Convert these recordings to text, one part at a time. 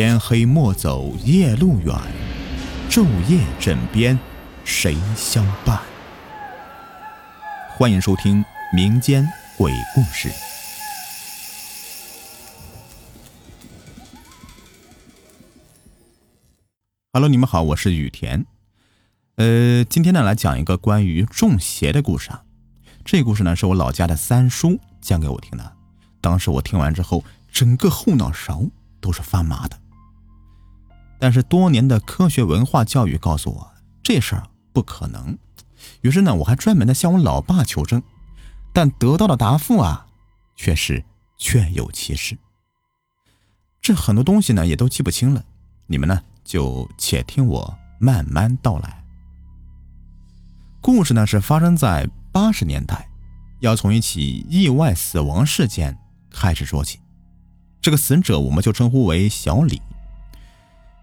天黑莫走夜路远，昼夜枕边谁相伴？欢迎收听民间鬼故事。Hello，你们好，我是雨田。呃，今天呢来讲一个关于中邪的故事啊。这故事呢是我老家的三叔讲给我听的。当时我听完之后，整个后脑勺都是发麻的。但是多年的科学文化教育告诉我，这事儿不可能。于是呢，我还专门的向我老爸求证，但得到的答复啊，却是确有其事。这很多东西呢，也都记不清了。你们呢，就且听我慢慢道来。故事呢，是发生在八十年代，要从一起意外死亡事件开始说起。这个死者，我们就称呼为小李。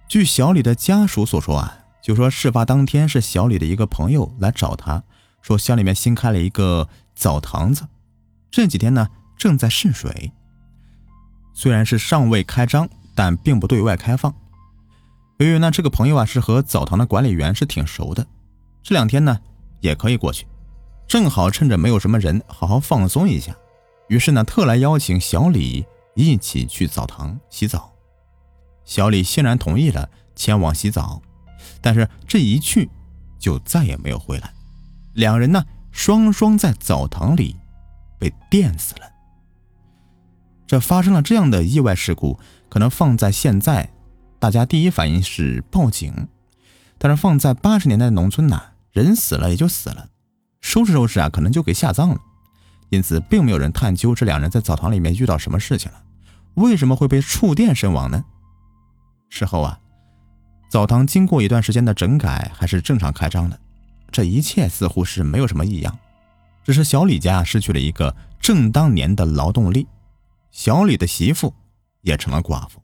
据小李的家属所说啊。就说事发当天是小李的一个朋友来找他，说乡里面新开了一个澡堂子，这几天呢正在试水。虽然是尚未开张，但并不对外开放。由于呢这个朋友啊是和澡堂的管理员是挺熟的，这两天呢也可以过去，正好趁着没有什么人，好好放松一下。于是呢特来邀请小李一起去澡堂洗澡。小李欣然同意了，前往洗澡。但是这一去，就再也没有回来。两人呢，双双在澡堂里被电死了。这发生了这样的意外事故，可能放在现在，大家第一反应是报警。但是放在八十年代的农村呢，人死了也就死了，收拾收拾啊，可能就给下葬了。因此，并没有人探究这两人在澡堂里面遇到什么事情了，为什么会被触电身亡呢？事后啊。澡堂经过一段时间的整改，还是正常开张的。这一切似乎是没有什么异样，只是小李家失去了一个正当年的劳动力，小李的媳妇也成了寡妇。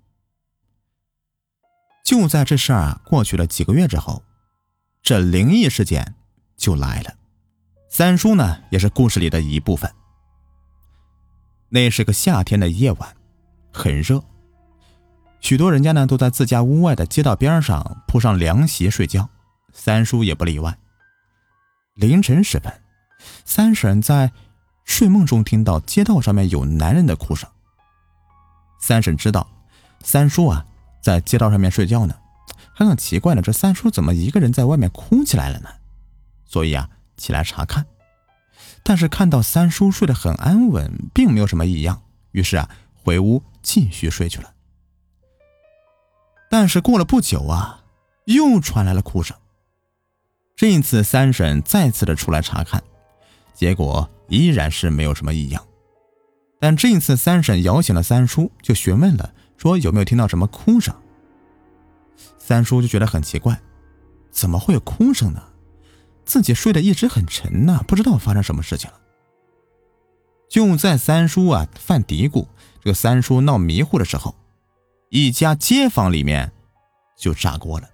就在这事儿啊过去了几个月之后，这灵异事件就来了。三叔呢，也是故事里的一部分。那是个夏天的夜晚，很热。许多人家呢都在自家屋外的街道边上铺上凉席睡觉，三叔也不例外。凌晨时分，三婶在睡梦中听到街道上面有男人的哭声。三婶知道三叔啊在街道上面睡觉呢，还很奇怪呢，这三叔怎么一个人在外面哭起来了呢？所以啊起来查看，但是看到三叔睡得很安稳，并没有什么异样，于是啊回屋继续睡去了。但是过了不久啊，又传来了哭声。这一次，三婶再次的出来查看，结果依然是没有什么异样。但这一次，三婶摇醒了三叔，就询问了，说有没有听到什么哭声。三叔就觉得很奇怪，怎么会有哭声呢？自己睡得一直很沉呢，不知道发生什么事情了。就在三叔啊犯嘀咕，这个三叔闹迷糊的时候。一家街坊里面就炸锅了，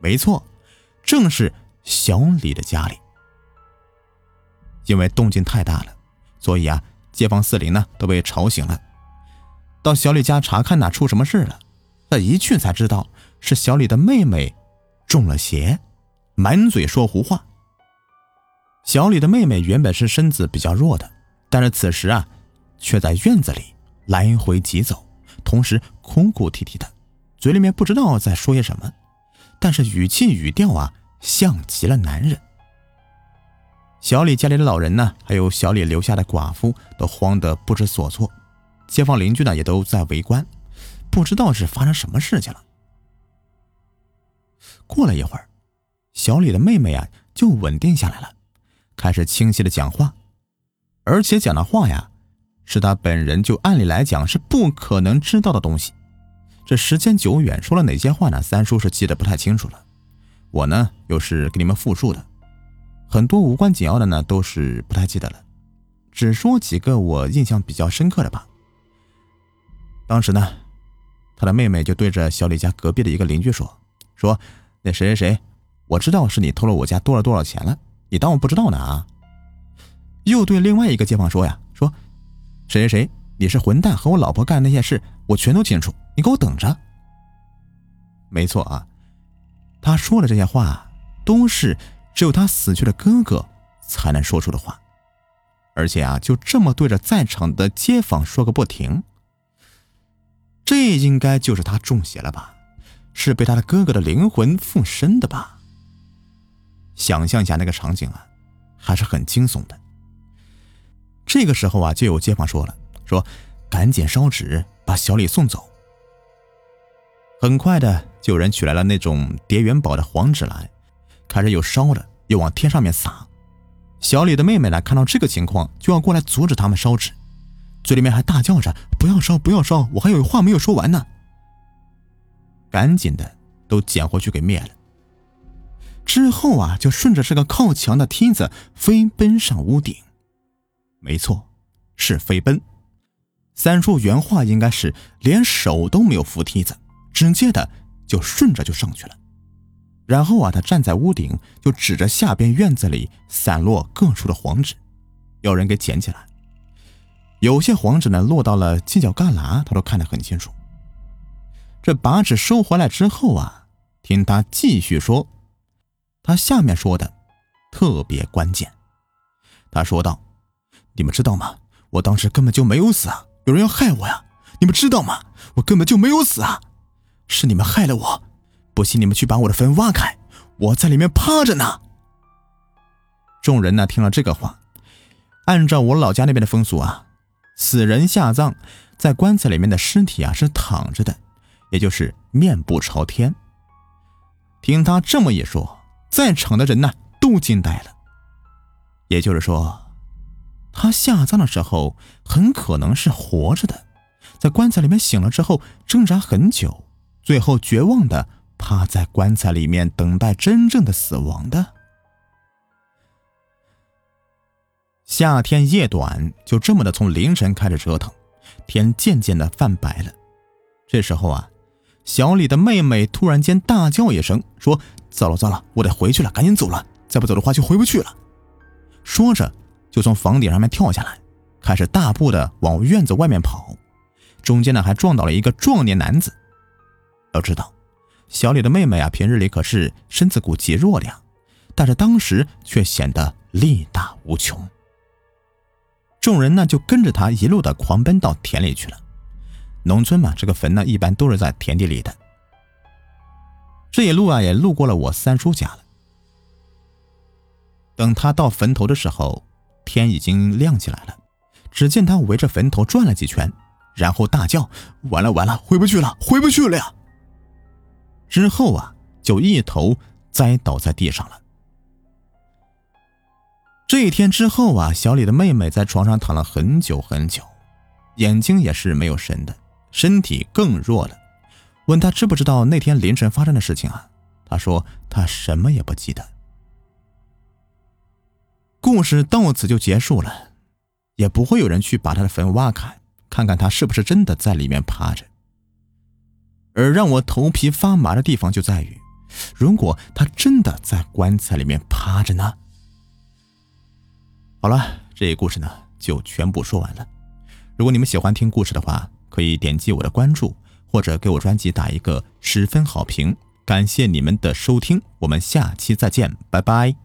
没错，正是小李的家里。因为动静太大了，所以啊，街坊四邻呢都被吵醒了，到小李家查看呐，出什么事了？他一去才知道是小李的妹妹中了邪，满嘴说胡话。小李的妹妹原本是身子比较弱的，但是此时啊，却在院子里来回疾走。同时哭哭啼啼的，嘴里面不知道在说些什么，但是语气语调啊，像极了男人。小李家里的老人呢，还有小李留下的寡妇，都慌得不知所措。街坊邻居呢，也都在围观，不知道是发生什么事情了。过了一会儿，小李的妹妹啊，就稳定下来了，开始清晰的讲话，而且讲的话呀。是他本人就按理来讲是不可能知道的东西。这时间久远，说了哪些话呢？三叔是记得不太清楚了。我呢，又是给你们复述的，很多无关紧要的呢，都是不太记得了。只说几个我印象比较深刻的吧。当时呢，他的妹妹就对着小李家隔壁的一个邻居说：“说那谁谁谁，我知道是你偷了我家多少多少钱了，你当我不知道呢啊？”又对另外一个街坊说呀：“说。”谁谁谁，你是混蛋，和我老婆干那些事，我全都清楚。你给我等着，没错啊，他说的这些话都是只有他死去的哥哥才能说出的话，而且啊，就这么对着在场的街坊说个不停。这应该就是他中邪了吧？是被他的哥哥的灵魂附身的吧？想象一下那个场景啊，还是很惊悚的。这个时候啊，就有街坊说了：“说赶紧烧纸，把小李送走。”很快的，就有人取来了那种叠元宝的黄纸来，开始有烧的，又往天上面撒。小李的妹妹呢，看到这个情况，就要过来阻止他们烧纸，嘴里面还大叫着：“不要烧，不要烧，我还有话没有说完呢。”赶紧的，都捡回去给灭了。之后啊，就顺着这个靠墙的梯子飞奔上屋顶。没错，是飞奔。三叔原话应该是连手都没有扶梯子。直接的就顺着就上去了，然后啊，他站在屋顶，就指着下边院子里散落各处的黄纸，要人给捡起来。有些黄纸呢落到了犄角旮旯，他都看得很清楚。这把纸收回来之后啊，听他继续说，他下面说的特别关键。他说道：“你们知道吗？我当时根本就没有死啊，有人要害我呀！你们知道吗？我根本就没有死啊！”是你们害了我，不信你们去把我的坟挖开，我在里面趴着呢。众人呢听了这个话，按照我老家那边的风俗啊，死人下葬在棺材里面的尸体啊是躺着的，也就是面部朝天。听他这么一说，在场的人呢都惊呆了。也就是说，他下葬的时候很可能是活着的，在棺材里面醒了之后挣扎很久。最后绝望的趴在棺材里面，等待真正的死亡的。夏天夜短，就这么的从凌晨开始折腾，天渐渐的泛白了。这时候啊，小李的妹妹突然间大叫一声，说：“糟了糟了，我得回去了，赶紧走了，再不走的话就回不去了。”说着就从房顶上面跳下来，开始大步的往院子外面跑，中间呢还撞倒了一个壮年男子。要知道，小李的妹妹啊，平日里可是身子骨极弱的呀，但是当时却显得力大无穷。众人呢就跟着他一路的狂奔到田里去了。农村嘛，这个坟呢一般都是在田地里的。这一路啊也路过了我三叔家了。等他到坟头的时候，天已经亮起来了。只见他围着坟头转了几圈，然后大叫：“完了完了，回不去了，回不去了呀！”之后啊，就一头栽倒在地上了。这一天之后啊，小李的妹妹在床上躺了很久很久，眼睛也是没有神的，身体更弱了。问他知不知道那天凌晨发生的事情啊？他说他什么也不记得。故事到此就结束了，也不会有人去把他的坟挖开，看看他是不是真的在里面趴着。而让我头皮发麻的地方就在于，如果他真的在棺材里面趴着呢？好了，这故事呢就全部说完了。如果你们喜欢听故事的话，可以点击我的关注，或者给我专辑打一个十分好评。感谢你们的收听，我们下期再见，拜拜。